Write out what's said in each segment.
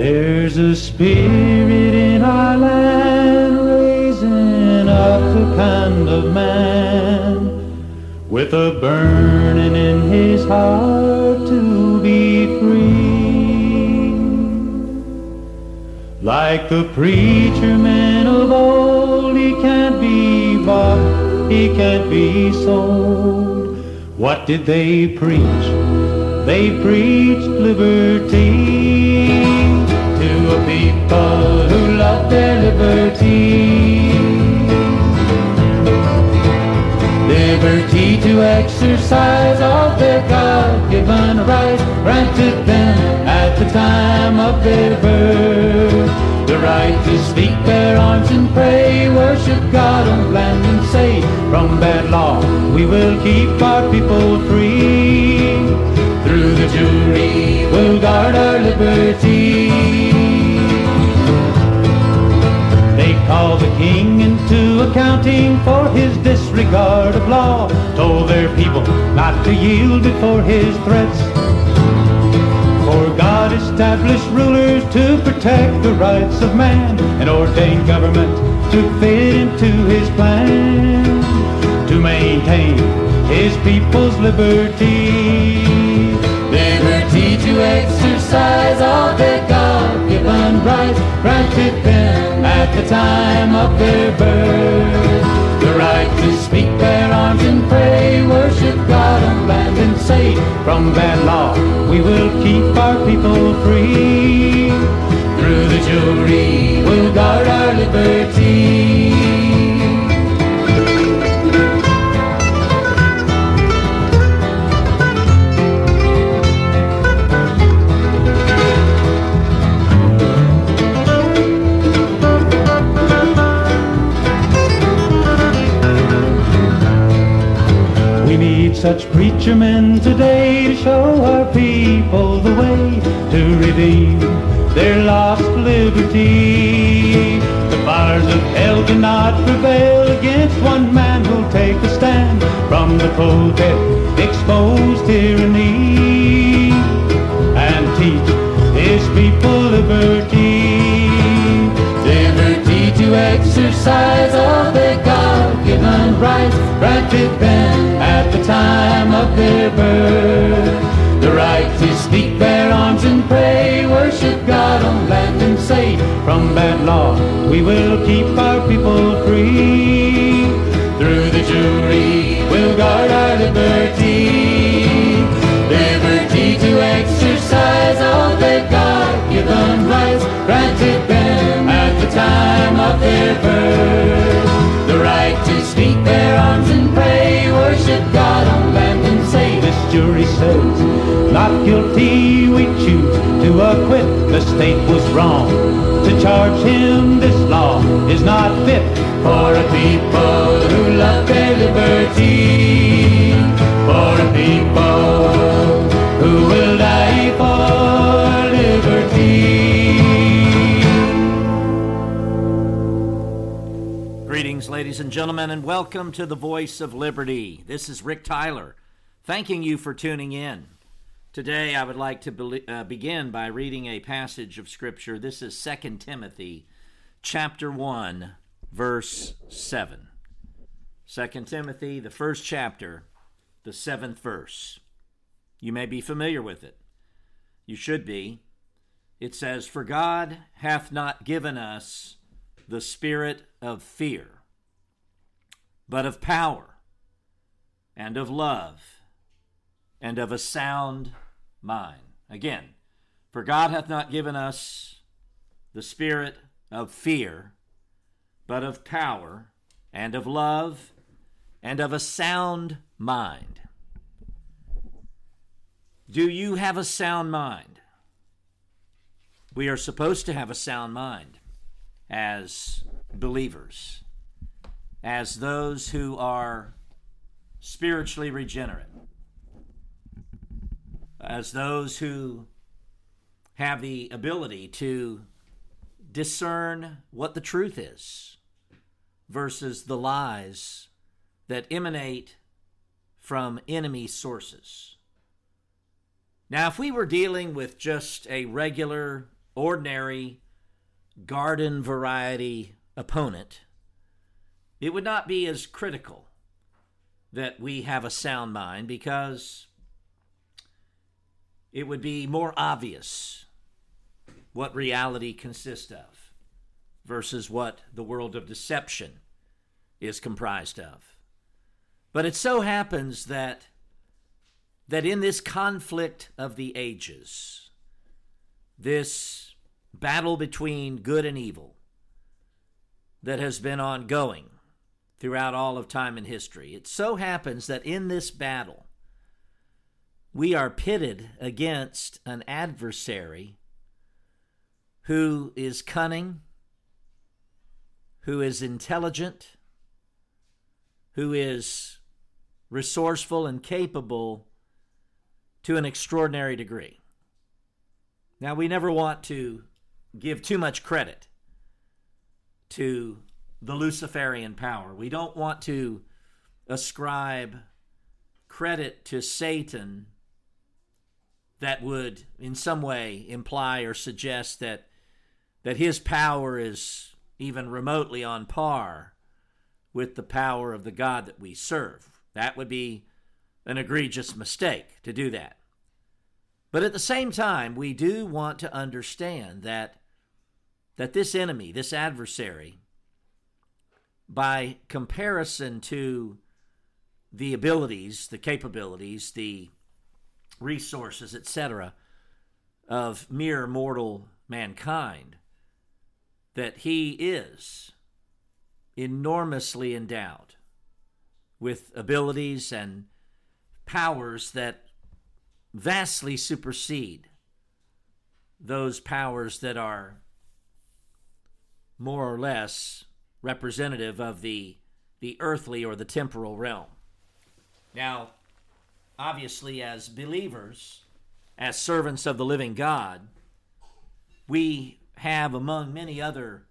There's a spirit in our land raising up the kind of man with a burning in his heart to be free. Like the preacher man of old, he can't be bought, he can't be sold. What did they preach? They preached liberty a people who love their liberty. Liberty to exercise all their God-given rights granted them at the time of their birth. The right to speak their arms and pray, worship God on land and say, from bad law we will keep our people free. Through the jury we'll guard our liberty. They call the king into accounting for his disregard of law. Told their people not to yield before his threats. For God established rulers to protect the rights of man and ordained government to fit into his plan to maintain his people's liberty. Liberty to exercise all their God-given rights granted them at the time of their birth. The right to speak their arms and pray, worship God on land and say, from bad law we will keep our people free. Through the jury we'll guard our liberty. Such men today we will keep our people free. Through the jury we'll guard our liberty. Liberty to exercise all their God-given rights granted them at the time of their birth. The right to speak their arms and pray, worship God on land and say, this jury says, not guilty we choose to acquit, the state was wrong. To charge him this law is not fit for a people who love their liberty. For a people who will die for liberty. Greetings, ladies and gentlemen, and welcome to the Voice of Liberty. This is Rick Tyler, thanking you for tuning in. Today, I would like to be- uh, begin by reading a passage of Scripture. This is 2 Timothy chapter 1, verse 7. 2 Timothy, the first chapter, the seventh verse. You may be familiar with it. You should be. It says, For God hath not given us the spirit of fear, but of power, and of love, and of a sound mind. Again, for God hath not given us the spirit of fear, but of power, and of love, and of a sound mind. Do you have a sound mind? We are supposed to have a sound mind as believers, as those who are spiritually regenerate, as those who have the ability to discern what the truth is versus the lies that emanate from enemy sources. Now, if we were dealing with just a regular ordinary garden variety opponent, it would not be as critical that we have a sound mind because it would be more obvious what reality consists of versus what the world of deception is comprised of. But it so happens that that in this conflict of the ages, this battle between good and evil that has been ongoing throughout all of time and history, it so happens that in this battle, we are pitted against an adversary who is cunning, who is intelligent, who is resourceful and capable to an extraordinary degree. Now, we never want to give too much credit to the Luciferian power. We don't want to ascribe credit to Satan that would in some way imply or suggest that that his power is even remotely on par with the power of the God that we serve. That would be an egregious mistake to do that. But at the same time, we do want to understand that that this enemy, this adversary, by comparison to the abilities, the capabilities, the resources, etc., of mere mortal mankind, that he is enormously endowed with abilities and powers that vastly supersede those powers that are more or less representative of the the earthly or the temporal realm. Now, obviously as believers, as servants of the living God, we have among many other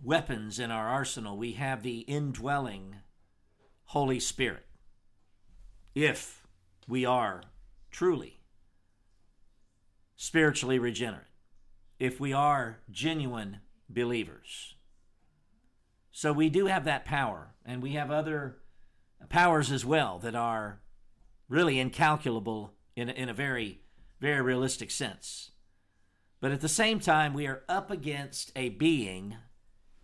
weapons in our arsenal, we have the indwelling Holy Spirit. If we are truly spiritually regenerate, if we are genuine believers. So we do have that power, and we have other powers as well that are really incalculable in, in a very, very realistic sense. But at the same time, we are up against a being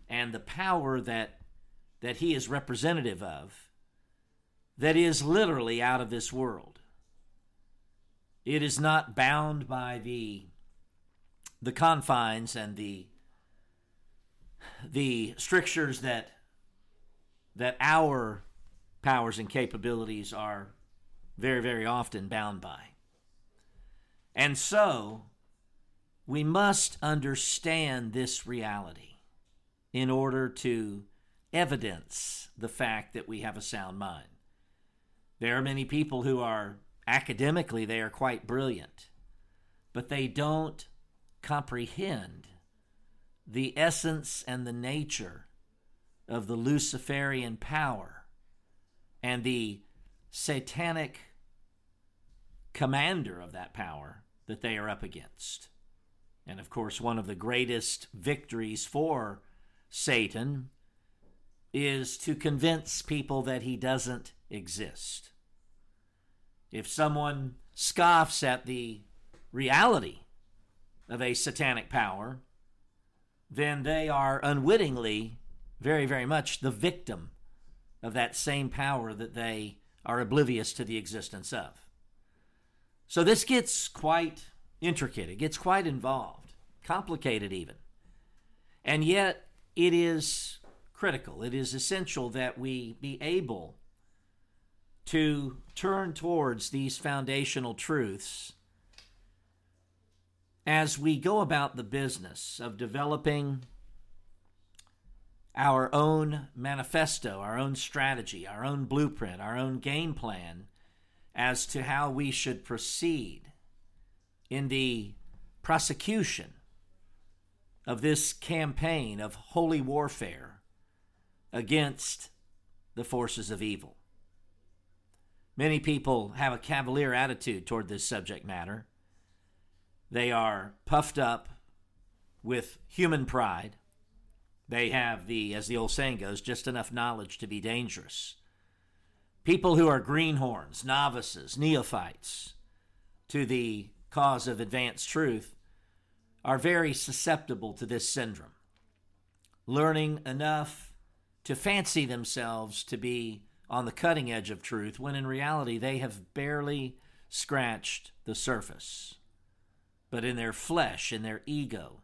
and the power that, that he is representative of that is literally out of this world. It is not bound by the the confines and the the strictures that that our powers and capabilities are very very often bound by. And so we must understand this reality in order to evidence the fact that we have a sound mind. There are many people who are academically they are quite brilliant, but they don't comprehend the essence and the nature of the Luciferian power and the satanic commander of that power that they are up against. And of course, one of the greatest victories for Satan is to convince people that he doesn't exist. If someone scoffs at the reality of a satanic power, then they are unwittingly, very, very much the victim of that same power that they are oblivious to the existence of. So this gets quite intricate, it gets quite involved, complicated even. And yet, it is critical, it is essential that we be able to turn towards these foundational truths as we go about the business of developing our own manifesto, our own strategy, our own blueprint, our own game plan as to how we should proceed in the prosecution of this campaign of holy warfare against the forces of evil. Many people have a cavalier attitude toward this subject matter. They are puffed up with human pride. They have the, as the old saying goes, just enough knowledge to be dangerous. People who are greenhorns, novices, neophytes to the cause of advanced truth are very susceptible to this syndrome. Learning enough to fancy themselves to be on the cutting edge of truth when in reality they have barely scratched the surface. But in their flesh, in their ego,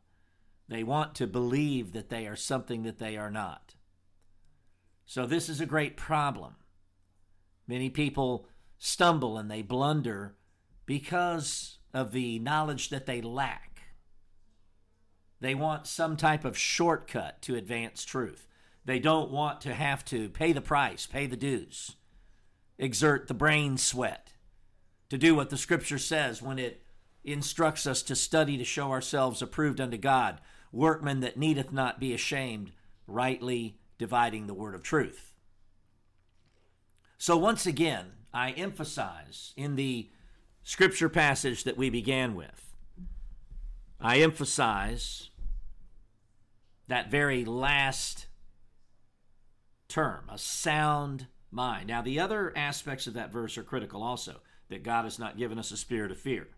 they want to believe that they are something that they are not. So, this is a great problem. Many people stumble and they blunder because of the knowledge that they lack. They want some type of shortcut to advance truth. They don't want to have to pay the price, pay the dues, exert the brain sweat to do what the scripture says when it instructs us to study to show ourselves approved unto God, workmen that needeth not be ashamed, rightly dividing the word of truth. So, once again, I emphasize in the scripture passage that we began with, I emphasize that very last term, a sound mind. Now, the other aspects of that verse are critical also that God has not given us a spirit of fear,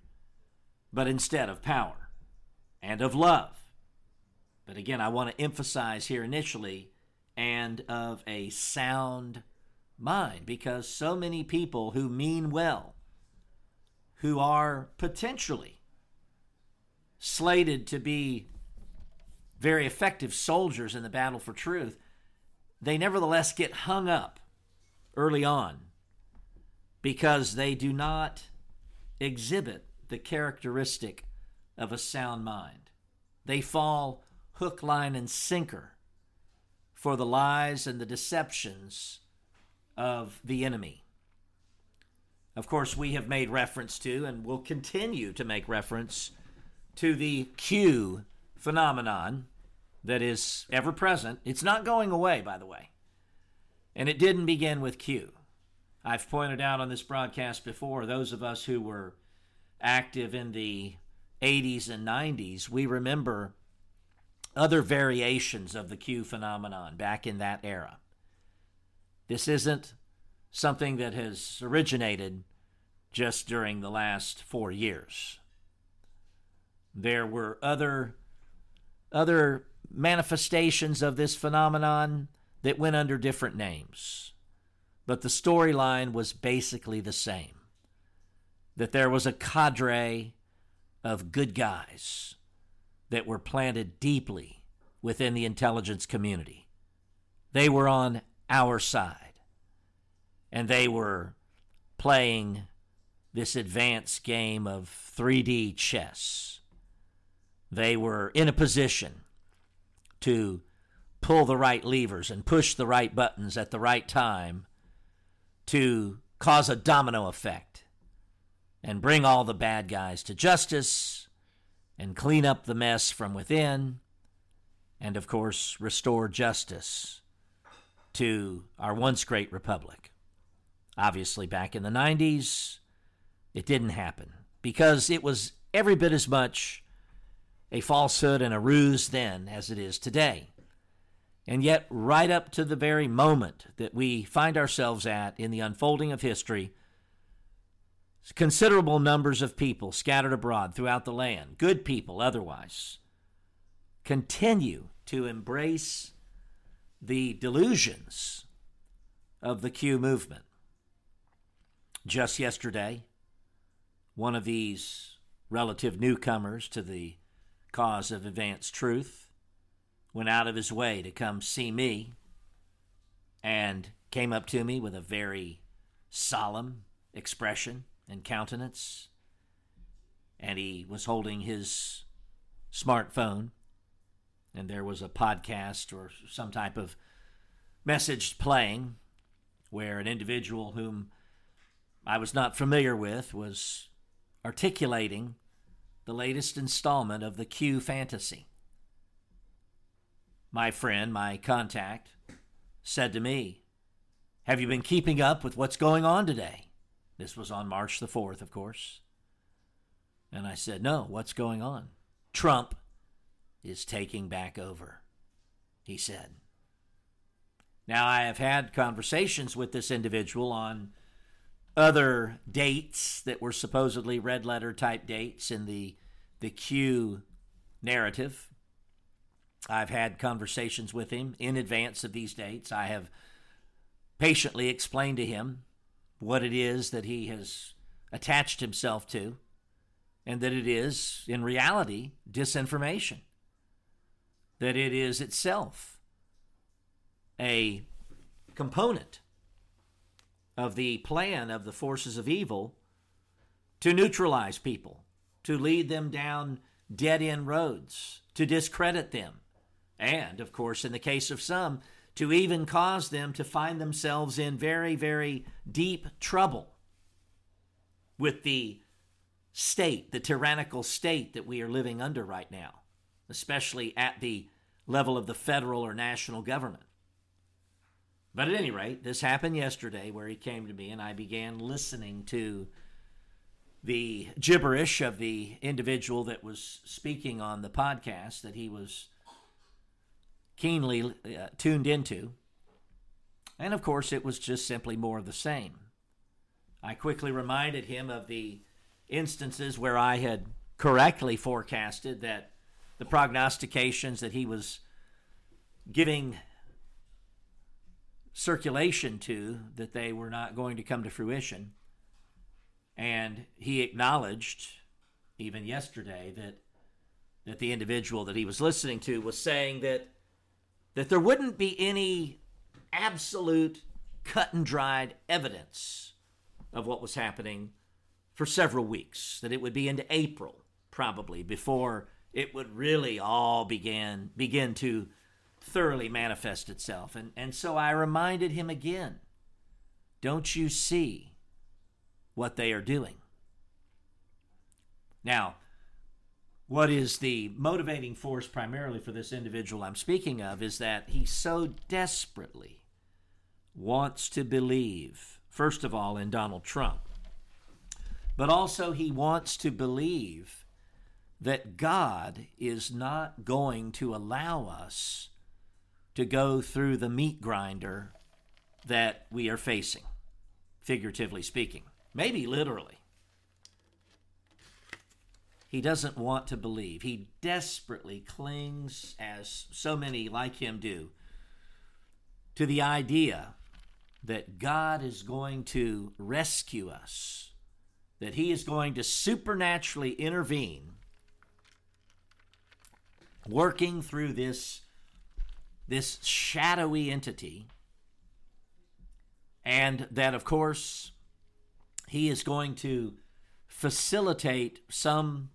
but instead of power and of love. But again, I want to emphasize here initially and of a sound mind because so many people who mean well, who are potentially slated to be very effective soldiers in the battle for truth, they nevertheless get hung up early on because they do not exhibit the characteristic of a sound mind. They fall hook, line, and sinker for the lies and the deceptions of the enemy. Of course, we have made reference to and will continue to make reference to the Q phenomenon that is ever present. It's not going away, by the way. And it didn't begin with Q. I've pointed out on this broadcast before, those of us who were active in the 80s and 90s, we remember other variations of the Q phenomenon back in that era. This isn't something that has originated just during the last four years. There were other other manifestations of this phenomenon that went under different names. But the storyline was basically the same that there was a cadre of good guys that were planted deeply within the intelligence community. They were on our side, and they were playing this advanced game of 3D chess. They were in a position to pull the right levers and push the right buttons at the right time to cause a domino effect and bring all the bad guys to justice and clean up the mess from within and, of course, restore justice to our once great republic. Obviously, back in the 90s, it didn't happen because it was every bit as much a falsehood and a ruse then as it is today. And yet, right up to the very moment that we find ourselves at in the unfolding of history, considerable numbers of people scattered abroad throughout the land, good people otherwise, continue to embrace the delusions of the Q movement. Just yesterday, one of these relative newcomers to the cause of advanced truth, went out of his way to come see me and came up to me with a very solemn expression and countenance. And he was holding his smartphone, and there was a podcast or some type of message playing where an individual whom I was not familiar with was articulating the latest installment of the Q fantasy. My friend, my contact, said to me, Have you been keeping up with what's going on today? This was on March the 4th, of course. And I said, No, what's going on? Trump is taking back over, he said. Now, I have had conversations with this individual on other dates that were supposedly red letter type dates in the, the Q narrative. I've had conversations with him in advance of these dates. I have patiently explained to him what it is that he has attached himself to, and that it is, in reality, disinformation. That it is itself a component of the plan of the forces of evil to neutralize people, to lead them down dead end roads, to discredit them, and, of course, in the case of some, to even cause them to find themselves in very, very deep trouble with the state, the tyrannical state that we are living under right now, especially at the level of the federal or national government. But at any rate, this happened yesterday where he came to me and I began listening to the gibberish of the individual that was speaking on the podcast that he was keenly uh, tuned into. And of course, it was just simply more of the same. I quickly reminded him of the instances where I had correctly forecasted that the prognostications that he was giving circulation to that they were not going to come to fruition and he acknowledged even yesterday that that the individual that he was listening to was saying that that there wouldn't be any absolute cut and dried evidence of what was happening for several weeks, that it would be into April probably before it would really all begin begin to thoroughly manifest itself. And and so I reminded him again, don't you see what they are doing? Now, what is the motivating force primarily for this individual I'm speaking of is that he so desperately wants to believe, first of all, in Donald Trump, but also he wants to believe that God is not going to allow us to go through the meat grinder that we are facing, figuratively speaking, maybe literally. He doesn't want to believe. He desperately clings, as so many like him do, to the idea that God is going to rescue us, that He is going to supernaturally intervene, working through this, this shadowy entity, and that, of course, He is going to facilitate some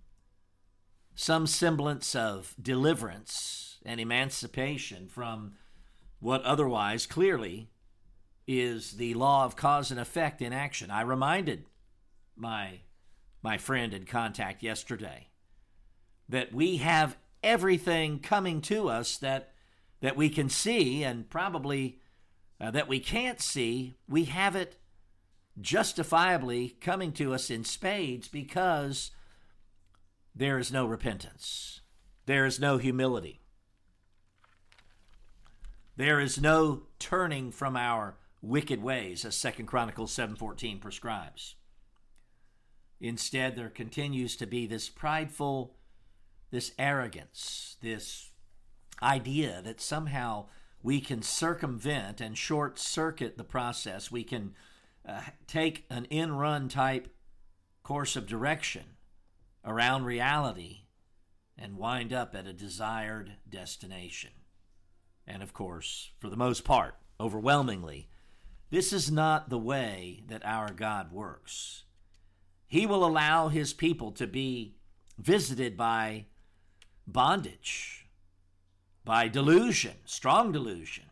some semblance of deliverance and emancipation from what otherwise clearly is the law of cause and effect in action. I reminded my my friend in contact yesterday that we have everything coming to us that that we can see and probably uh, that we can't see. We have it justifiably coming to us in spades because there is no repentance. There is no humility. There is no turning from our wicked ways, as Second Chronicles 7:14 prescribes. Instead, there continues to be this prideful, this arrogance, this idea that somehow we can circumvent and short circuit the process. We can uh, take an in run type course of direction around reality and wind up at a desired destination. And of course, for the most part, overwhelmingly, this is not the way that our God works. He will allow his people to be visited by bondage, by delusion, strong delusion,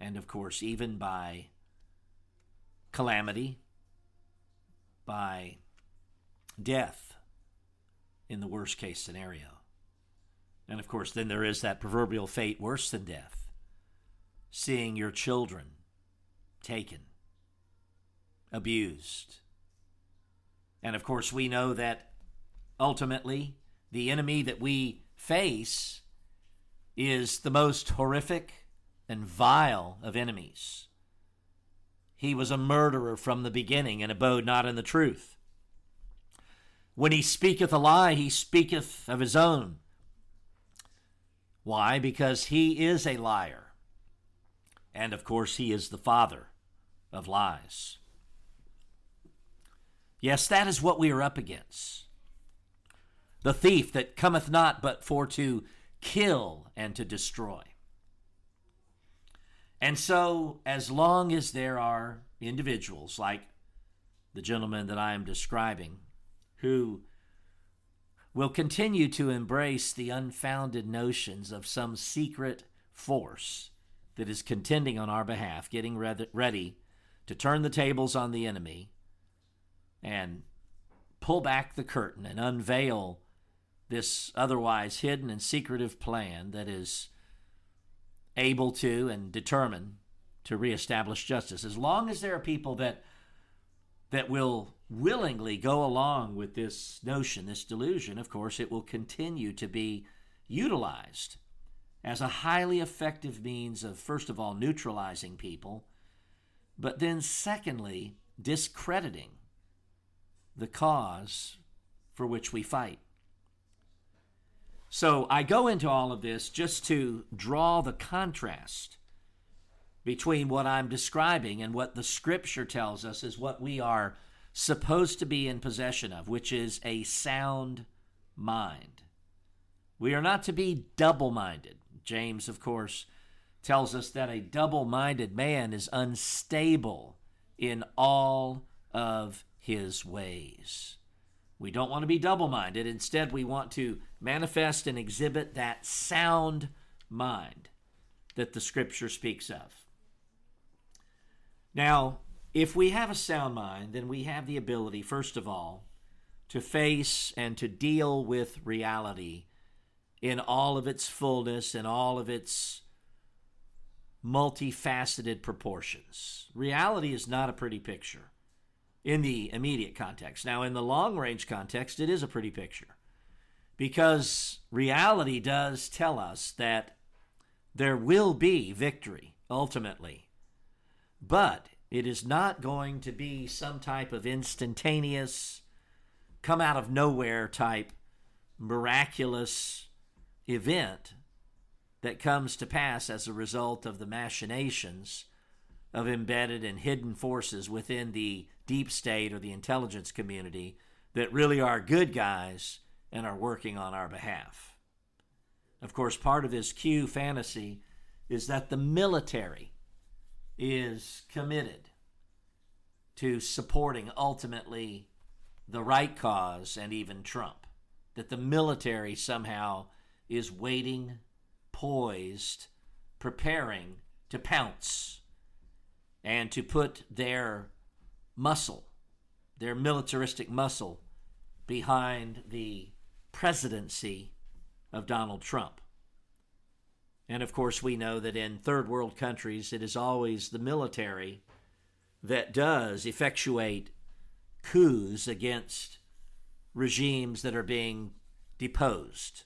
and of course, even by calamity, by death in the worst case scenario. And of course, then there is that proverbial fate worse than death seeing your children taken, abused. And of course, we know that ultimately the enemy that we face is the most horrific and vile of enemies. He was a murderer from the beginning and abode not in the truth. When he speaketh a lie, he speaketh of his own. Why? Because he is a liar. And of course, he is the father of lies. Yes, that is what we are up against. The thief that cometh not but for to kill and to destroy. And so, as long as there are individuals like the gentleman that I am describing who will continue to embrace the unfounded notions of some secret force that is contending on our behalf, getting ready to turn the tables on the enemy and pull back the curtain and unveil this otherwise hidden and secretive plan that is able to and determined to reestablish justice. As long as there are people that that will willingly go along with this notion, this delusion, of course, it will continue to be utilized as a highly effective means of, first of all, neutralizing people, but then, secondly, discrediting the cause for which we fight. So I go into all of this just to draw the contrast between what I'm describing and what the scripture tells us is what we are supposed to be in possession of, which is a sound mind. We are not to be double minded. James, of course, tells us that a double minded man is unstable in all of his ways. We don't want to be double minded. Instead, we want to manifest and exhibit that sound mind that the scripture speaks of. Now, if we have a sound mind, then we have the ability, first of all, to face and to deal with reality in all of its fullness and all of its multifaceted proportions. Reality is not a pretty picture in the immediate context. Now, in the long range context, it is a pretty picture because reality does tell us that there will be victory ultimately, but it is not going to be some type of instantaneous, come out of nowhere type miraculous event that comes to pass as a result of the machinations of embedded and hidden forces within the deep state or the intelligence community that really are good guys and are working on our behalf. Of course, part of this Q fantasy is that the military is committed to supporting ultimately the right cause and even Trump. That the military somehow is waiting, poised, preparing to pounce and to put their muscle, their militaristic muscle, behind the presidency of Donald Trump. And of course, we know that in third world countries, it is always the military that does effectuate coups against regimes that are being deposed,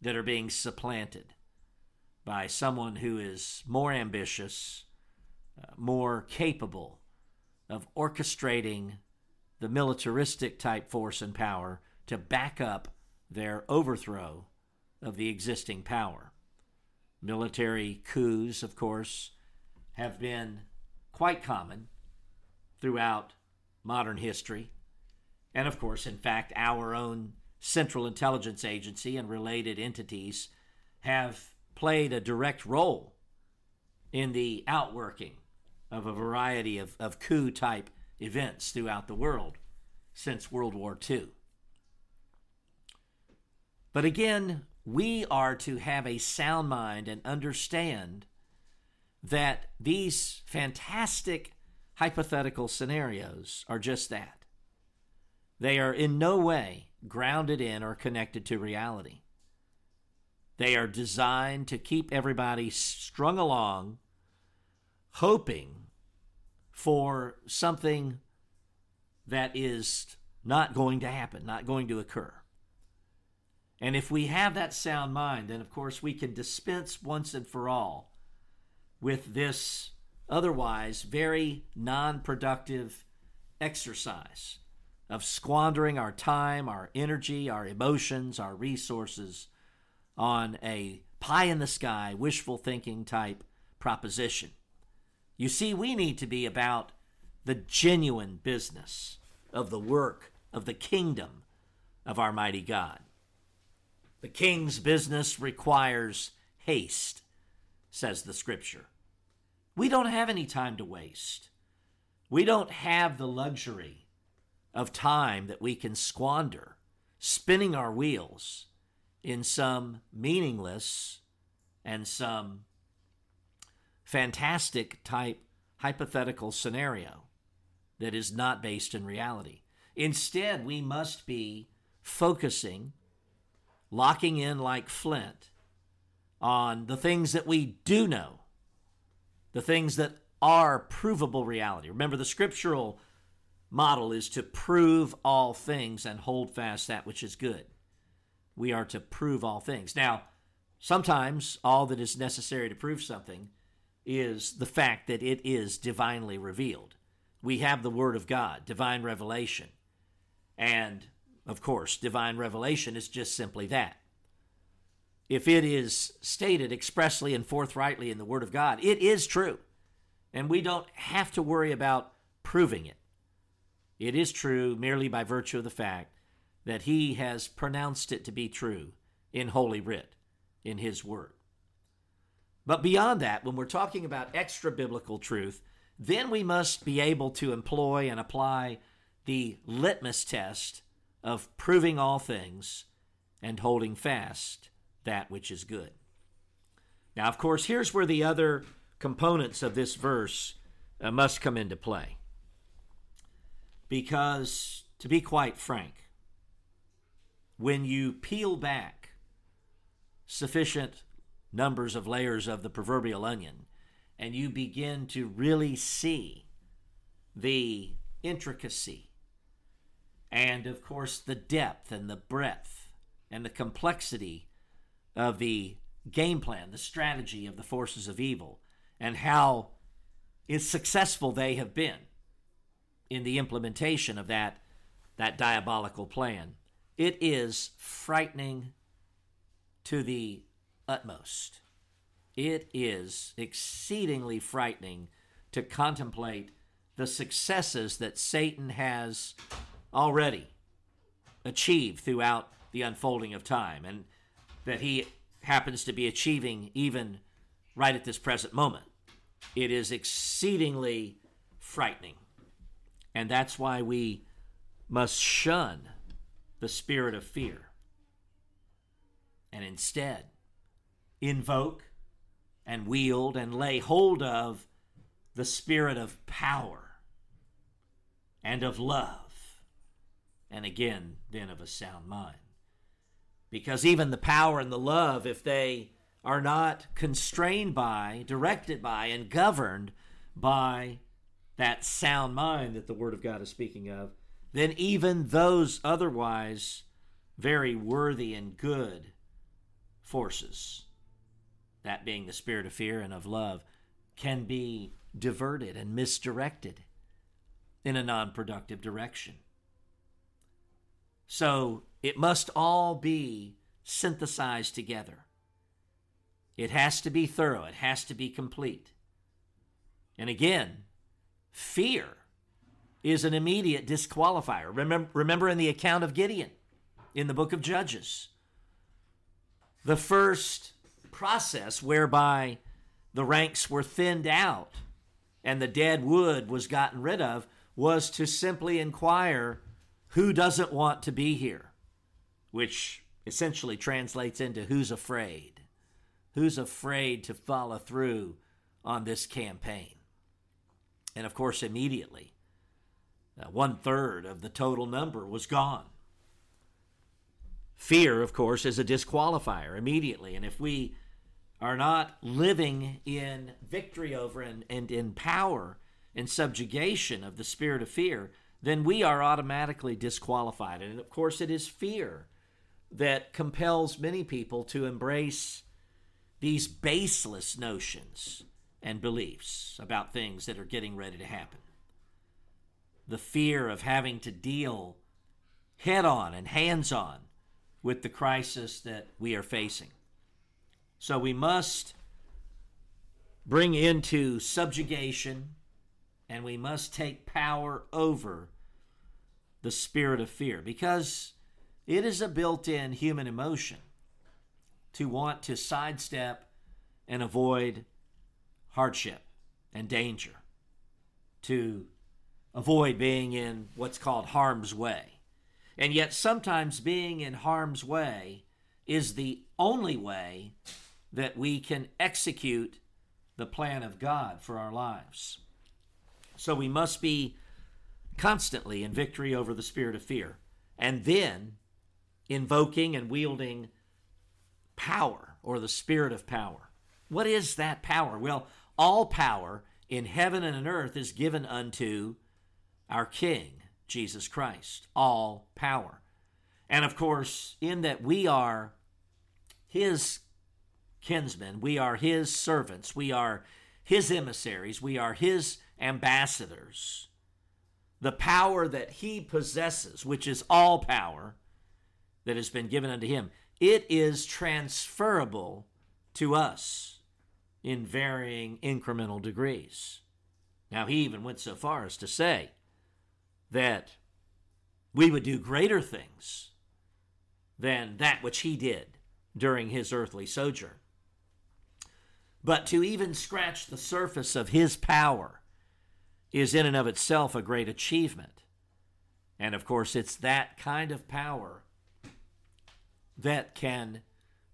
that are being supplanted by someone who is more ambitious, uh, more capable of orchestrating the militaristic type force and power to back up their overthrow of the existing power. Military coups, of course, have been quite common throughout modern history. And of course, in fact, our own Central Intelligence Agency and related entities have played a direct role in the outworking of a variety of, of coup type events throughout the world since World War II. But again, we are to have a sound mind and understand that these fantastic hypothetical scenarios are just that. They are in no way grounded in or connected to reality. They are designed to keep everybody strung along, hoping for something that is not going to happen, not going to occur. And if we have that sound mind, then of course we can dispense once and for all with this otherwise very non productive exercise of squandering our time, our energy, our emotions, our resources on a pie in the sky, wishful thinking type proposition. You see, we need to be about the genuine business of the work of the kingdom of our mighty God. The king's business requires haste, says the scripture. We don't have any time to waste. We don't have the luxury of time that we can squander spinning our wheels in some meaningless and some fantastic type hypothetical scenario that is not based in reality. Instead, we must be focusing, locking in like flint on the things that we do know, the things that are provable reality. Remember, the scriptural model is to prove all things and hold fast that which is good. We are to prove all things. Now, sometimes all that is necessary to prove something is the fact that it is divinely revealed. We have the Word of God, divine revelation. And, of course, divine revelation is just simply that. If it is stated expressly and forthrightly in the Word of God, it is true. And we don't have to worry about proving it. It is true merely by virtue of the fact that He has pronounced it to be true in Holy Writ, in His Word. But beyond that, when we're talking about extra biblical truth, then we must be able to employ and apply the litmus test of proving all things and holding fast that which is good. Now, of course, here's where the other components of this verse uh, must come into play. Because, to be quite frank, when you peel back sufficient numbers of layers of the proverbial onion and you begin to really see the intricacy and, of course, the depth and the breadth and the complexity of the game plan, the strategy of the forces of evil, and how successful they have been in the implementation of that, that diabolical plan. It is frightening to the utmost. It is exceedingly frightening to contemplate the successes that Satan has already achieved throughout the unfolding of time and that he happens to be achieving even right at this present moment. It is exceedingly frightening. And that's why we must shun the spirit of fear and instead invoke and wield and lay hold of the spirit of power and of love, and again, then of a sound mind. Because even the power and the love, if they are not constrained by, directed by, and governed by that sound mind that the Word of God is speaking of, then even those otherwise very worthy and good forces that being the spirit of fear and of love, can be diverted and misdirected in a non productive direction. So it must all be synthesized together. It has to be thorough, it has to be complete. And again, fear is an immediate disqualifier. Remember, remember in the account of Gideon in the book of Judges, the first process whereby the ranks were thinned out and the dead wood was gotten rid of was to simply inquire who doesn't want to be here, which essentially translates into who's afraid. Who's afraid to follow through on this campaign? And of course, immediately, uh, one third of the total number was gone. Fear, of course, is a disqualifier immediately. And if we are not living in victory over and, and in power and subjugation of the spirit of fear, then we are automatically disqualified. And of course, it is fear that compels many people to embrace these baseless notions and beliefs about things that are getting ready to happen. The fear of having to deal head on and hands on with the crisis that we are facing. So we must bring into subjugation and we must take power over the spirit of fear because it is a built in human emotion to want to sidestep and avoid hardship and danger, to avoid being in what's called harm's way. And yet, sometimes being in harm's way is the only way that we can execute the plan of God for our lives. So we must be constantly in victory over the spirit of fear, and then invoking and wielding power or the spirit of power. What is that power? Well, all power in heaven and in earth is given unto our King, Jesus Christ. All power. And of course, in that we are his kinsmen, we are his servants, we are his emissaries, we are his ambassadors. The power that he possesses, which is all power that has been given unto him, it is transferable to us in varying incremental degrees. Now, he even went so far as to say that we would do greater things than that which he did during his earthly sojourn. But to even scratch the surface of his power is in and of itself a great achievement. And of course, it's that kind of power that can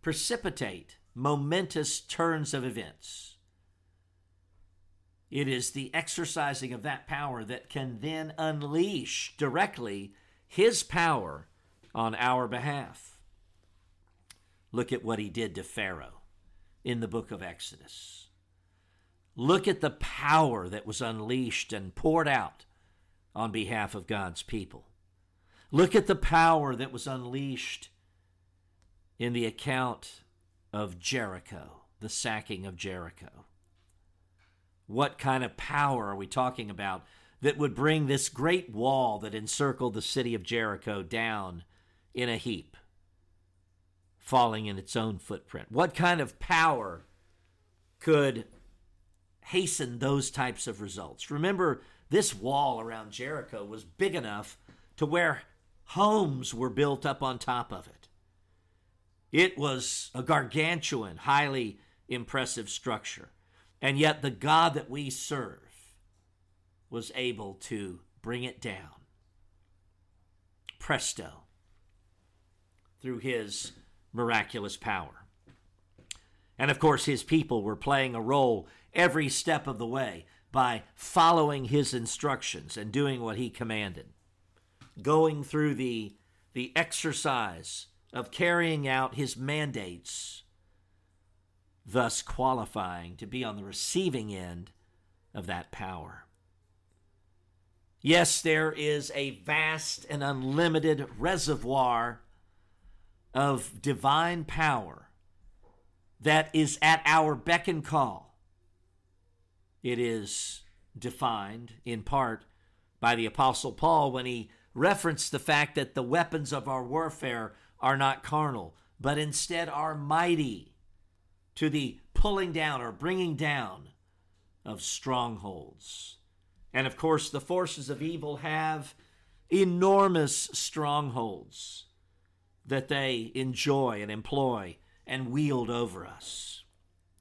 precipitate momentous turns of events. It is the exercising of that power that can then unleash directly his power on our behalf. Look at what he did to Pharaoh in the book of Exodus. Look at the power that was unleashed and poured out on behalf of God's people. Look at the power that was unleashed in the account of Jericho, the sacking of Jericho. What kind of power are we talking about that would bring this great wall that encircled the city of Jericho down in a heap, falling in its own footprint? What kind of power could hasten those types of results? Remember, this wall around Jericho was big enough to where homes were built up on top of it. It was a gargantuan, highly impressive structure. And yet, the God that we serve was able to bring it down. Presto, through his miraculous power. And of course, his people were playing a role every step of the way by following his instructions and doing what he commanded, going through the, the exercise of carrying out his mandates, thus qualifying to be on the receiving end of that power. Yes, there is a vast and unlimited reservoir of divine power that is at our beck and call. It is defined in part by the Apostle Paul when he referenced the fact that the weapons of our warfare are not carnal, but instead are mighty to the pulling down or bringing down of strongholds. And of course, the forces of evil have enormous strongholds that they enjoy and employ and wield over us,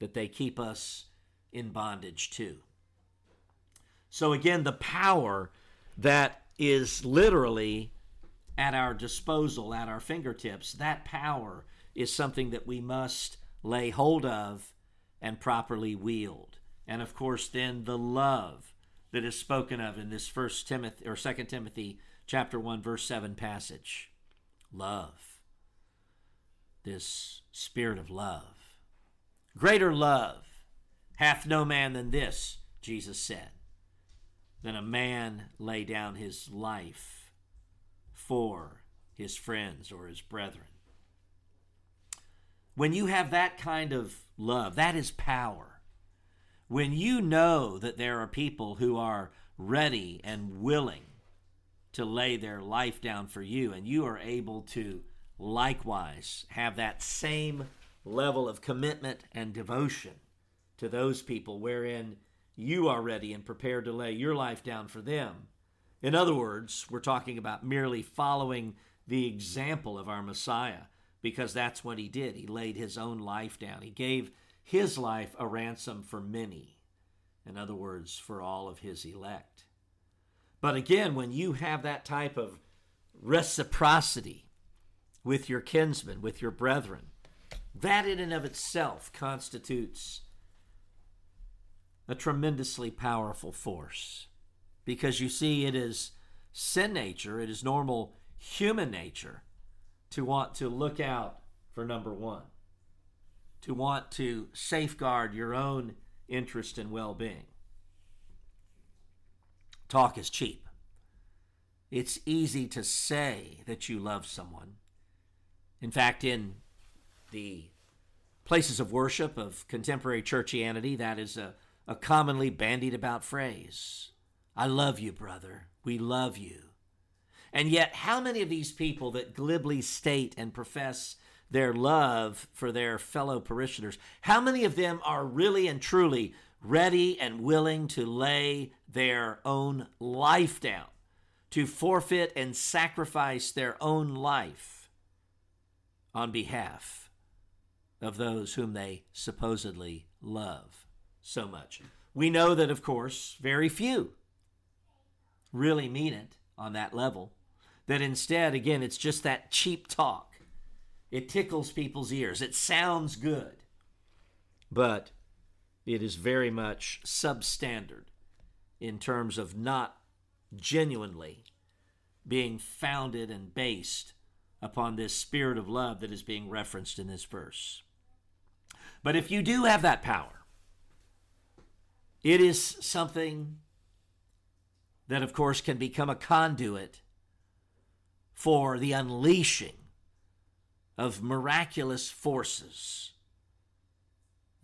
that they keep us in bondage to. So, again, the power that is literally at our disposal, at our fingertips, that power is something that we must lay hold of and properly wield. And of course, then the love that is spoken of in this first Timothy or second Timothy chapter 1 verse 7 passage. Love. This spirit of love. Greater love hath no man than this, Jesus said, than a man lay down his life for his friends or his brethren. When you have that kind of love, that is power. When you know that there are people who are ready and willing to lay their life down for you, and you are able to likewise have that same level of commitment and devotion to those people wherein you are ready and prepared to lay your life down for them. In other words, we're talking about merely following the example of our Messiah because that's what he did. He laid his own life down, he gave his life a ransom for many. In other words, for all of his elect. But again, when you have that type of reciprocity with your kinsmen, with your brethren, that in and of itself constitutes a tremendously powerful force. Because you see, it is sin nature, it is normal human nature to want to look out for number one, to want to safeguard your own interest and well being. Talk is cheap. It's easy to say that you love someone. In fact, in the places of worship of contemporary churchianity, that is a, a commonly bandied about phrase. I love you, brother. We love you. And yet, how many of these people that glibly state and profess their love for their fellow parishioners, how many of them are really and truly ready and willing to lay their own life down, to forfeit and sacrifice their own life on behalf of those whom they supposedly love so much? We know that, of course, very few really mean it on that level. That instead, again, it's just that cheap talk. It tickles people's ears. It sounds good. But it is very much substandard in terms of not genuinely being founded and based upon this spirit of love that is being referenced in this verse. But if you do have that power, it is something that, of course, can become a conduit for the unleashing of miraculous forces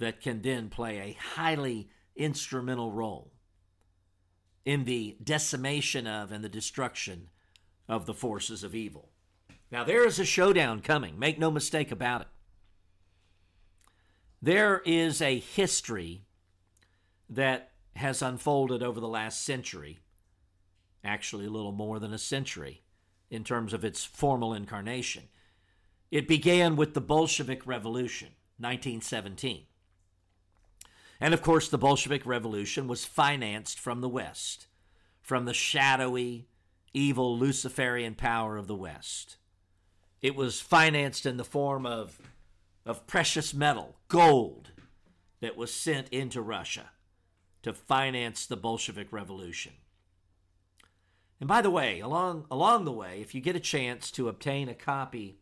that can then play a highly instrumental role in the decimation of and the destruction of the forces of evil. Now, there is a showdown coming, make no mistake about it. There is a history that has unfolded over the last century, actually, a little more than a century in terms of its formal incarnation. It began with the Bolshevik Revolution, 1917. And of course, the Bolshevik Revolution was financed from the West, from the shadowy, evil Luciferian power of the West. It was financed in the form of, of precious metal, gold, that was sent into Russia to finance the Bolshevik Revolution. And by the way, along, along the way, if you get a chance to obtain a copy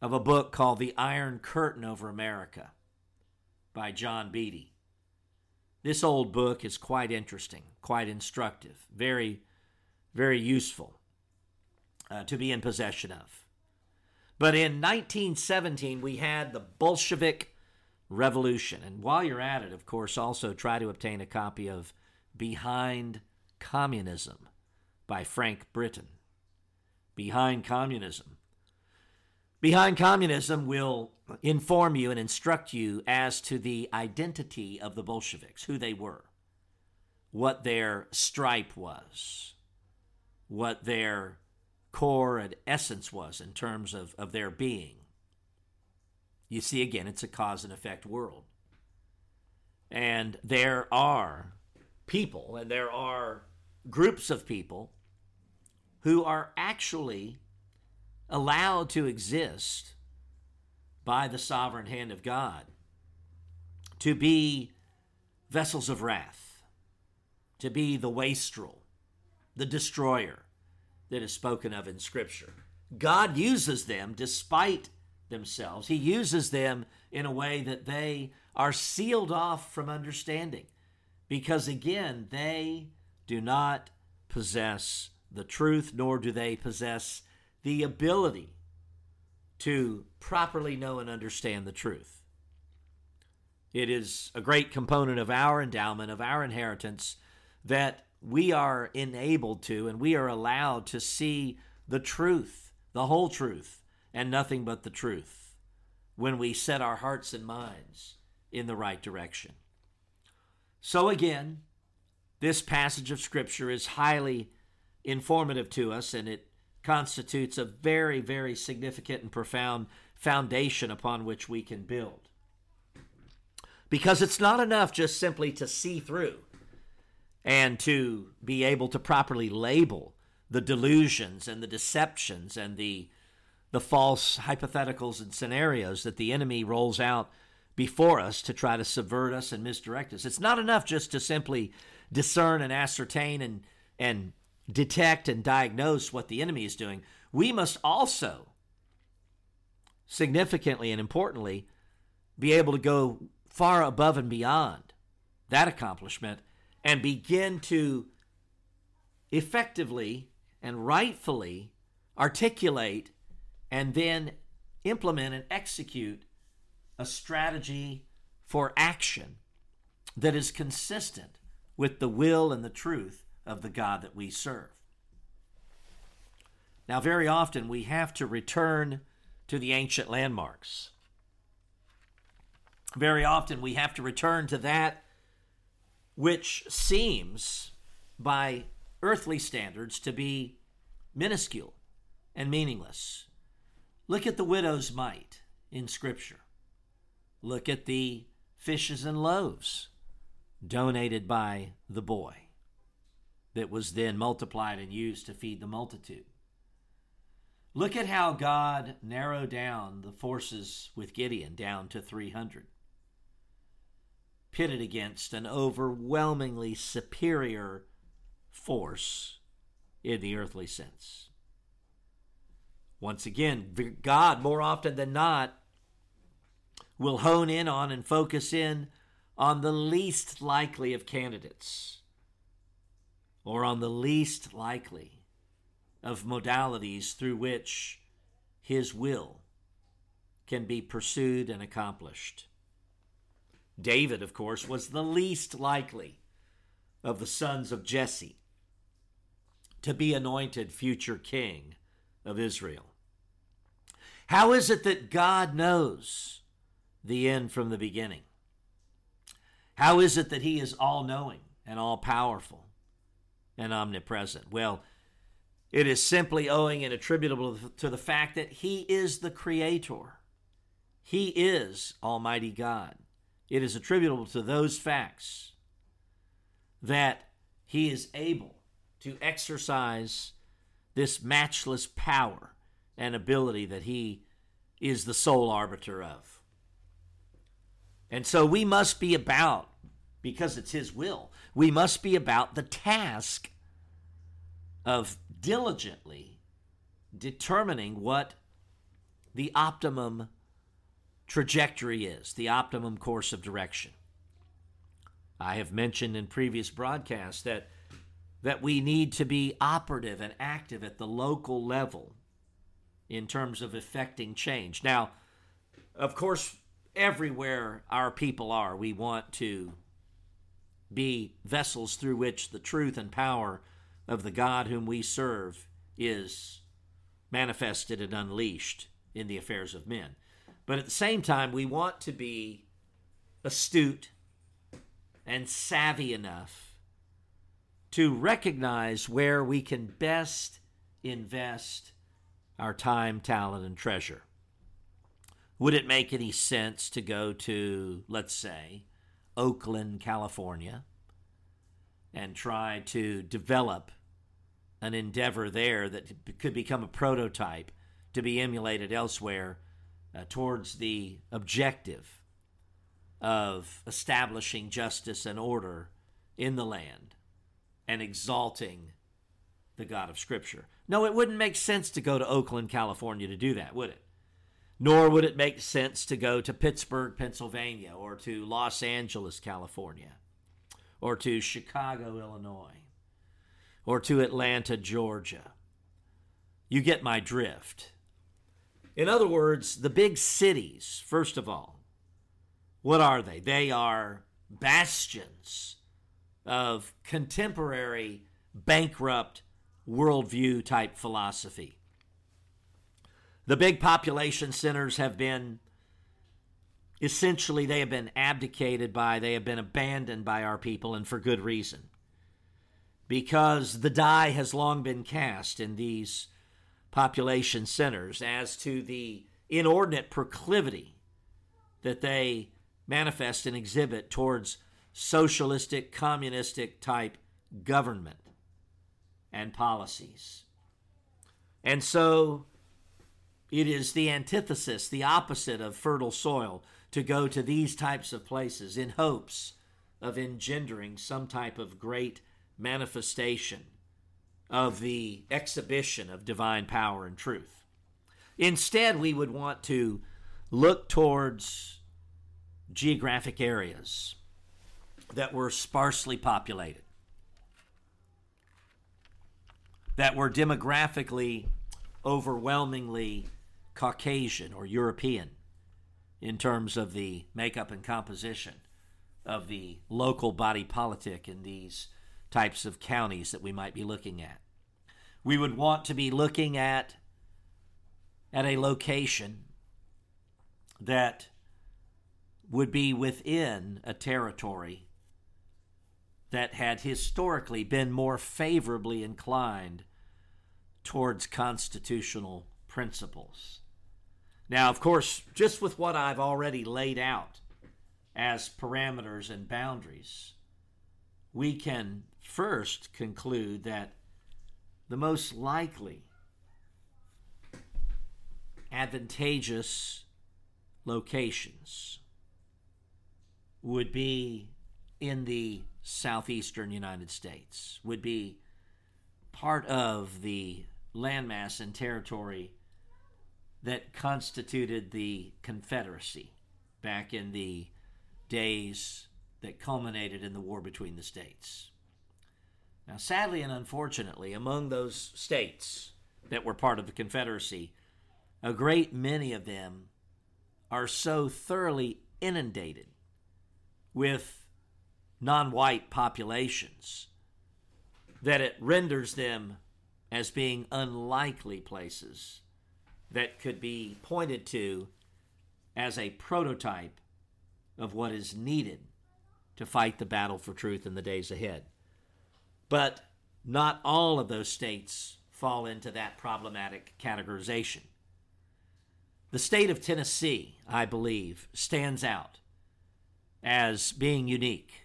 of a book called The Iron Curtain Over America, by John Beaty. This old book is quite interesting, quite instructive, very, very useful uh, to be in possession of. But in 1917, we had the Bolshevik Revolution. And while you're at it, of course, also try to obtain a copy of Behind Communism by Frank Britton. Behind Communism Behind Communism will inform you and instruct you as to the identity of the Bolsheviks, who they were, what their stripe was, what their core and essence was in terms of, of their being. You see, again, it's a cause and effect world. And there are people, and there are groups of people who are actually allowed to exist by the sovereign hand of God to be vessels of wrath, to be the wastrel, the destroyer that is spoken of in Scripture. God uses them despite themselves. He uses them in a way that they are sealed off from understanding because, again, they do not possess the truth, nor do they possess the ability to properly know and understand the truth. It is a great component of our endowment, of our inheritance, that we are enabled to and we are allowed to see the truth, the whole truth, and nothing but the truth when we set our hearts and minds in the right direction. So, again, this passage of Scripture is highly informative to us and it constitutes a very, very significant and profound foundation upon which we can build. Because it's not enough just simply to see through and to be able to properly label the delusions and the deceptions and the the false hypotheticals and scenarios that the enemy rolls out before us to try to subvert us and misdirect us. It's not enough just to simply discern and ascertain and and detect and diagnose what the enemy is doing. We must also significantly and importantly be able to go far above and beyond that accomplishment and begin to effectively and rightfully articulate and then implement and execute a strategy for action that is consistent with the will and the truth of the God that we serve. Now, very often we have to return to the ancient landmarks. Very often we have to return to that which seems, by earthly standards, to be minuscule and meaningless. Look at the widow's mite in Scripture. Look at the fishes and loaves donated by the boy that was then multiplied and used to feed the multitude. Look at how God narrowed down the forces with Gideon down to 300 pitted against an overwhelmingly superior force in the earthly sense. Once again, God, more often than not, will hone in on and focus in on the least likely of candidates or on the least likely of modalities through which his will can be pursued and accomplished. David, of course, was the least likely of the sons of Jesse to be anointed future king of Israel. How is it that God knows the end from the beginning? How is it that He is all knowing and all powerful and omnipresent? Well, it is simply owing and attributable to the fact that He is the Creator. He is Almighty God it is attributable to those facts that he is able to exercise this matchless power and ability that he is the sole arbiter of. And so we must be about, because it's his will, we must be about the task of diligently determining what the optimum trajectory is, the optimum course of direction. I have mentioned in previous broadcasts that that we need to be operative and active at the local level in terms of effecting change. Now, of course, everywhere our people are, we want to be vessels through which the truth and power of the God whom we serve is manifested and unleashed in the affairs of men. But at the same time, we want to be astute and savvy enough to recognize where we can best invest our time, talent, and treasure. Would it make any sense to go to, let's say, Oakland, California, and try to develop an endeavor there that could become a prototype to be emulated elsewhere uh, towards the objective of establishing justice and order in the land and exalting the God of Scripture. No, it wouldn't make sense to go to Oakland, California to do that, would it? Nor would it make sense to go to Pittsburgh, Pennsylvania, or to Los Angeles, California, or to Chicago, Illinois, or to Atlanta, Georgia. You get my drift. In other words, the big cities, first of all, what are they? They are bastions of contemporary bankrupt worldview type philosophy. The big population centers have been essentially they have been abdicated by, they have been abandoned by our people, and for good reason. Because the die has long been cast in these population centers as to the inordinate proclivity that they manifest and exhibit towards socialistic, communistic type government and policies. And so it is the antithesis, the opposite of fertile soil, to go to these types of places in hopes of engendering some type of great manifestation of the exhibition of divine power and truth. Instead, we would want to look towards geographic areas that were sparsely populated, that were demographically overwhelmingly Caucasian or European in terms of the makeup and composition of the local body politic in these types of counties that we might be looking at. We would want to be looking at at a location that would be within a territory that had historically been more favorably inclined towards constitutional principles. Now, of course, just with what I've already laid out as parameters and boundaries, we can first conclude that the most likely advantageous locations would be in the southeastern United States, would be part of the landmass and territory that constituted the Confederacy back in the days that culminated in the war between the states. Now, sadly and unfortunately, among those states that were part of the Confederacy, a great many of them are so thoroughly inundated with non white populations that it renders them as being unlikely places that could be pointed to as a prototype of what is needed to fight the battle for truth in the days ahead. But not all of those states fall into that problematic categorization. The state of Tennessee, I believe, stands out as being unique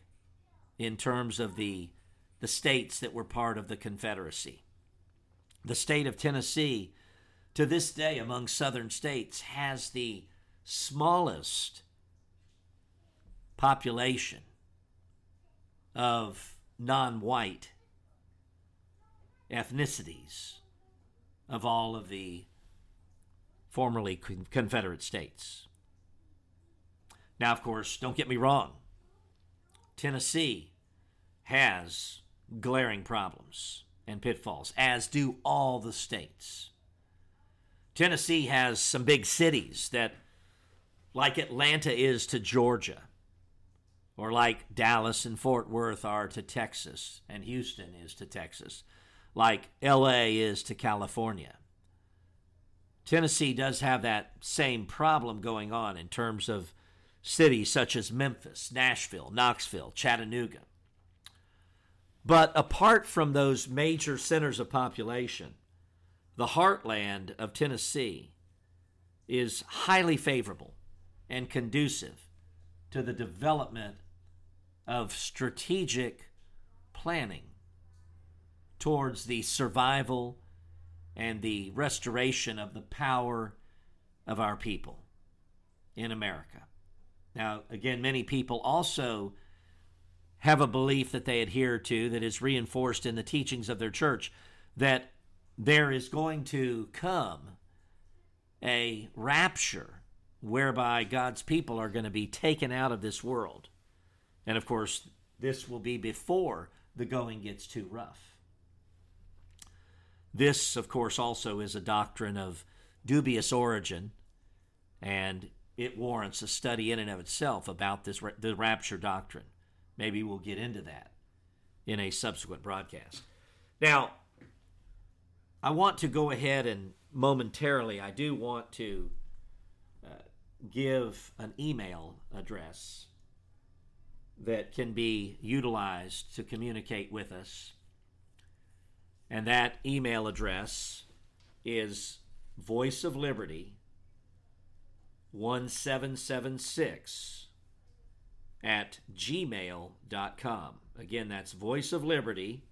in terms of the, the states that were part of the Confederacy. The state of Tennessee, to this day, among southern states, has the smallest population of non white ethnicities of all of the formerly Confederate states. Now, of course, don't get me wrong, Tennessee has glaring problems and pitfalls, as do all the states. Tennessee has some big cities that, like Atlanta is to Georgia, or like Dallas and Fort Worth are to Texas, and Houston is to Texas, like LA is to California. Tennessee does have that same problem going on in terms of cities such as Memphis, Nashville, Knoxville, Chattanooga. But apart from those major centers of population, the heartland of Tennessee is highly favorable and conducive to the development of strategic planning towards the survival and the restoration of the power of our people in America. Now, again, many people also have a belief that they adhere to that is reinforced in the teachings of their church that there is going to come a rapture whereby God's people are going to be taken out of this world. And of course, this will be before the going gets too rough. This, of course, also is a doctrine of dubious origin, and it warrants a study in and of itself about this the rapture doctrine. Maybe we'll get into that in a subsequent broadcast. Now, I want to go ahead and momentarily, I do want to uh, give an email address that can be utilized to communicate with us. And that email address is Voice of Liberty 1776 at gmail.com. Again, that's Voice of Liberty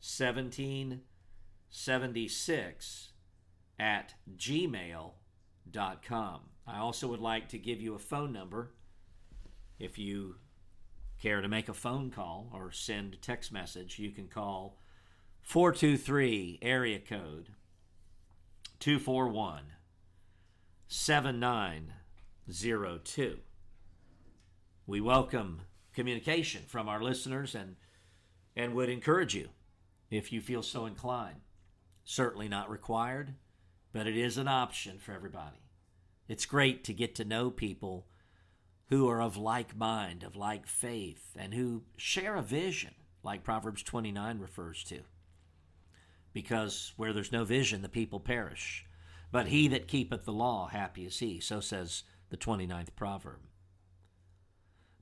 1776 at gmail.com. I also would like to give you a phone number if you care to make a phone call or send a text message. You can call 423 area code 241 7902. We welcome communication from our listeners and and would encourage you if you feel so inclined. Certainly not required, but it is an option for everybody. It's great to get to know people who are of like mind, of like faith, and who share a vision, like Proverbs 29 refers to. Because where there's no vision, the people perish. But he that keepeth the law, happy is he. So says the 29th proverb.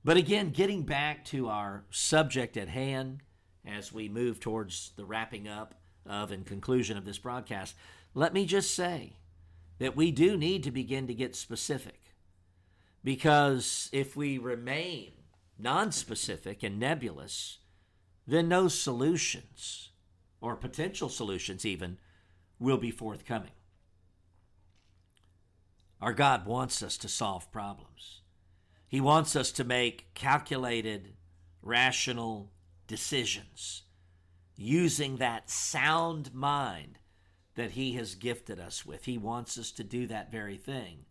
But again, getting back to our subject at hand as we move towards the wrapping up of and conclusion of this broadcast, let me just say that we do need to begin to get specific. Because if we remain non-specific and nebulous, then no solutions, or potential solutions even, will be forthcoming. Our God wants us to solve problems. He wants us to make calculated, rational decisions using that sound mind that He has gifted us with. He wants us to do that very thing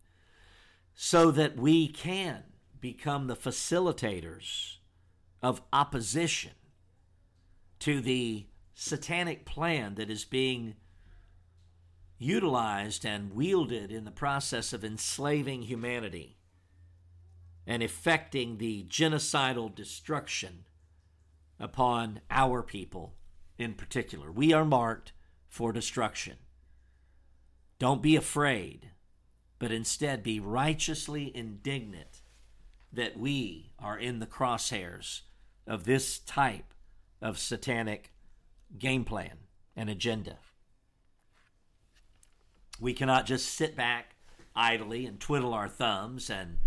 so that we can become the facilitators of opposition to the satanic plan that is being utilized and wielded in the process of enslaving humanity and effecting the genocidal destruction upon our people in particular. We are marked for destruction. Don't be afraid, but instead be righteously indignant that we are in the crosshairs of this type of satanic game plan and agenda. We cannot just sit back idly and twiddle our thumbs and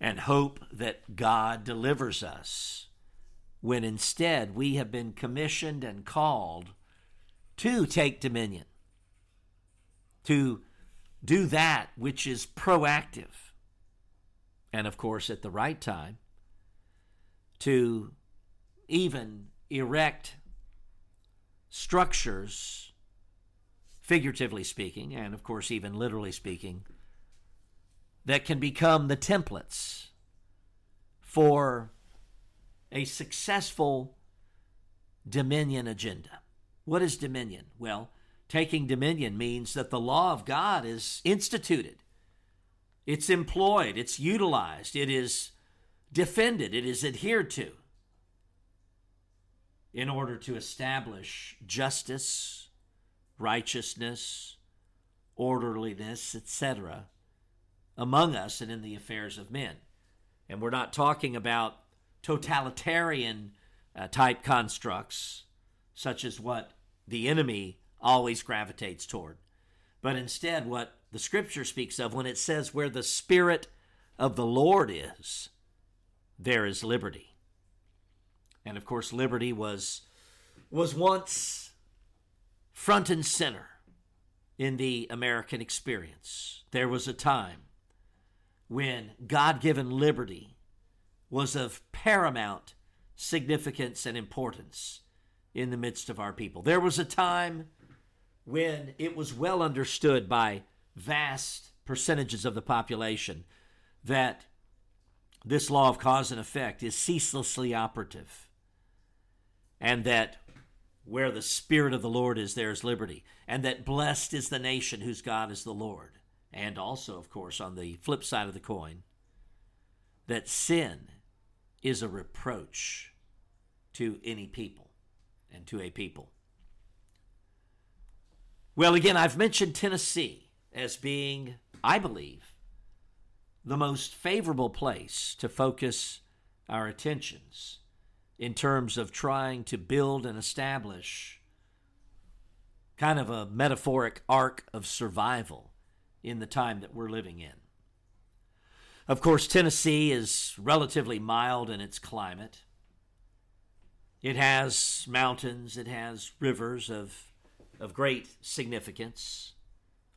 and hope that God delivers us when instead we have been commissioned and called to take dominion, to do that which is proactive, and of course, at the right time, to even erect structures, figuratively speaking, and of course, even literally speaking, that can become the templates for a successful dominion agenda. What is dominion? Well, taking dominion means that the law of God is instituted, it's employed, it's utilized, it is defended, it is adhered to in order to establish justice, righteousness, orderliness, etc., among us and in the affairs of men. And we're not talking about totalitarian uh, type constructs, such as what the enemy always gravitates toward, but instead what the scripture speaks of when it says, Where the Spirit of the Lord is, there is liberty. And of course, liberty was, was once front and center in the American experience. There was a time when God given liberty was of paramount significance and importance in the midst of our people. There was a time when it was well understood by vast percentages of the population that this law of cause and effect is ceaselessly operative and that where the Spirit of the Lord is, there is liberty, and that blessed is the nation whose God is the Lord. And also, of course, on the flip side of the coin, that sin is a reproach to any people and to a people. Well, again, I've mentioned Tennessee as being, I believe, the most favorable place to focus our attentions in terms of trying to build and establish kind of a metaphoric ark of survival in the time that we're living in. Of course, Tennessee is relatively mild in its climate. It has mountains, it has rivers of, of great significance,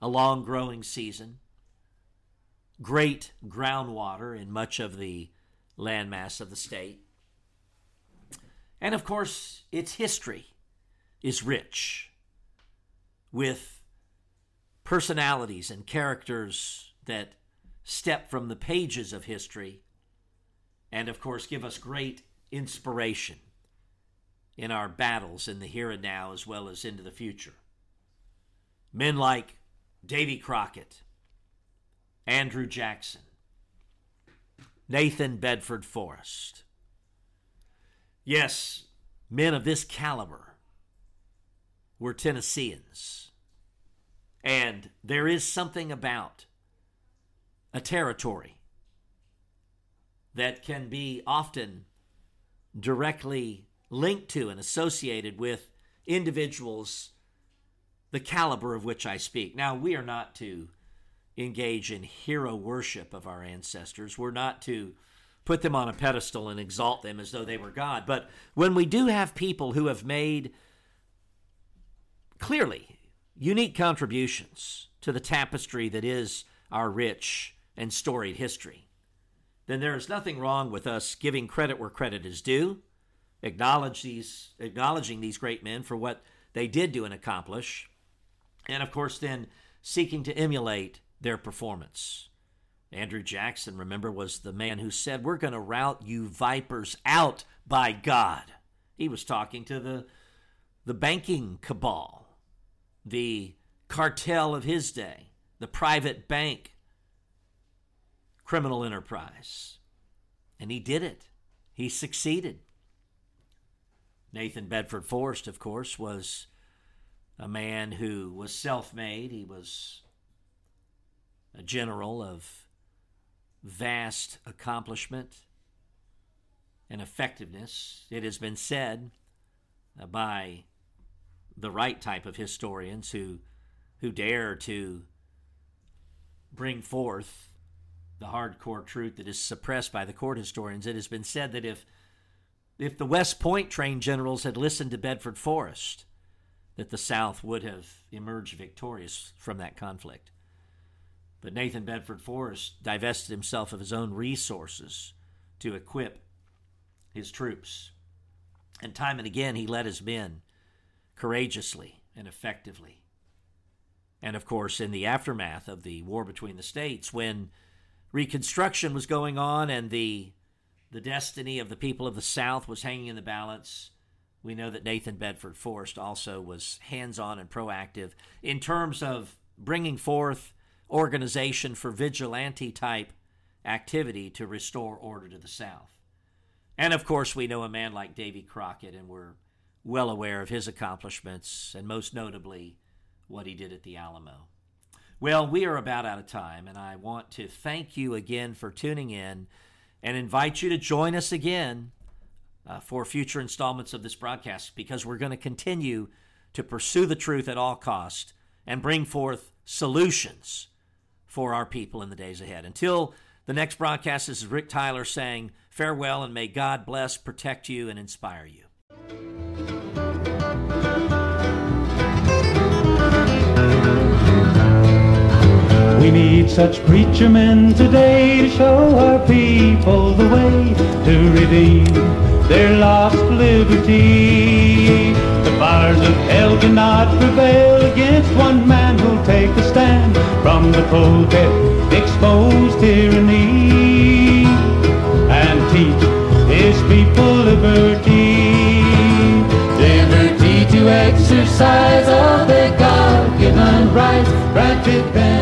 a long growing season, great groundwater in much of the landmass of the state. And of course, its history is rich with personalities and characters that step from the pages of history and, of course, give us great inspiration in our battles in the here and now as well as into the future. Men like Davy Crockett, Andrew Jackson, Nathan Bedford Forrest. Yes, men of this caliber were Tennesseans. And there is something about a territory that can be often directly linked to and associated with individuals the caliber of which I speak. Now, we are not to engage in hero worship of our ancestors. We're not to put them on a pedestal and exalt them as though they were God. But when we do have people who have made clearly unique contributions to the tapestry that is our rich and storied history, then there is nothing wrong with us giving credit where credit is due, acknowledge these, acknowledging these great men for what they did do and accomplish, and of course, then seeking to emulate their performance. Andrew Jackson, remember, was the man who said, We're going to rout you vipers out by God. He was talking to the, the banking cabal, the cartel of his day, the private bank criminal enterprise. And he did it, he succeeded. Nathan Bedford Forrest, of course, was a man who was self made. He was a general of vast accomplishment and effectiveness. It has been said uh, by the right type of historians who who dare to bring forth the hardcore truth that is suppressed by the court historians. It has been said that if if the West Point trained generals had listened to Bedford Forrest, that the South would have emerged victorious from that conflict. But Nathan Bedford Forrest divested himself of his own resources to equip his troops. And time and again, he led his men courageously and effectively. And of course, in the aftermath of the war between the states, when Reconstruction was going on and the, the destiny of the people of the South was hanging in the balance, we know that Nathan Bedford Forrest also was hands on and proactive in terms of bringing forth organization for vigilante type activity to restore order to the South. And of course, we know a man like Davy Crockett, and we're well aware of his accomplishments, and most notably, what he did at the Alamo. Well, we are about out of time, and I want to thank you again for tuning in and invite you to join us again uh, for future installments of this broadcast because we're going to continue to pursue the truth at all cost and bring forth solutions for our people in the days ahead. Until the next broadcast, this is Rick Tyler saying farewell and may God bless, protect you, and inspire you. We need such preacher men today to show our people the way to redeem their lost liberty. The fires of hell cannot prevail against one man who'll take the pulpit expose exposed tyranny and teach his people liberty. Liberty to exercise all their God-given rights granted them.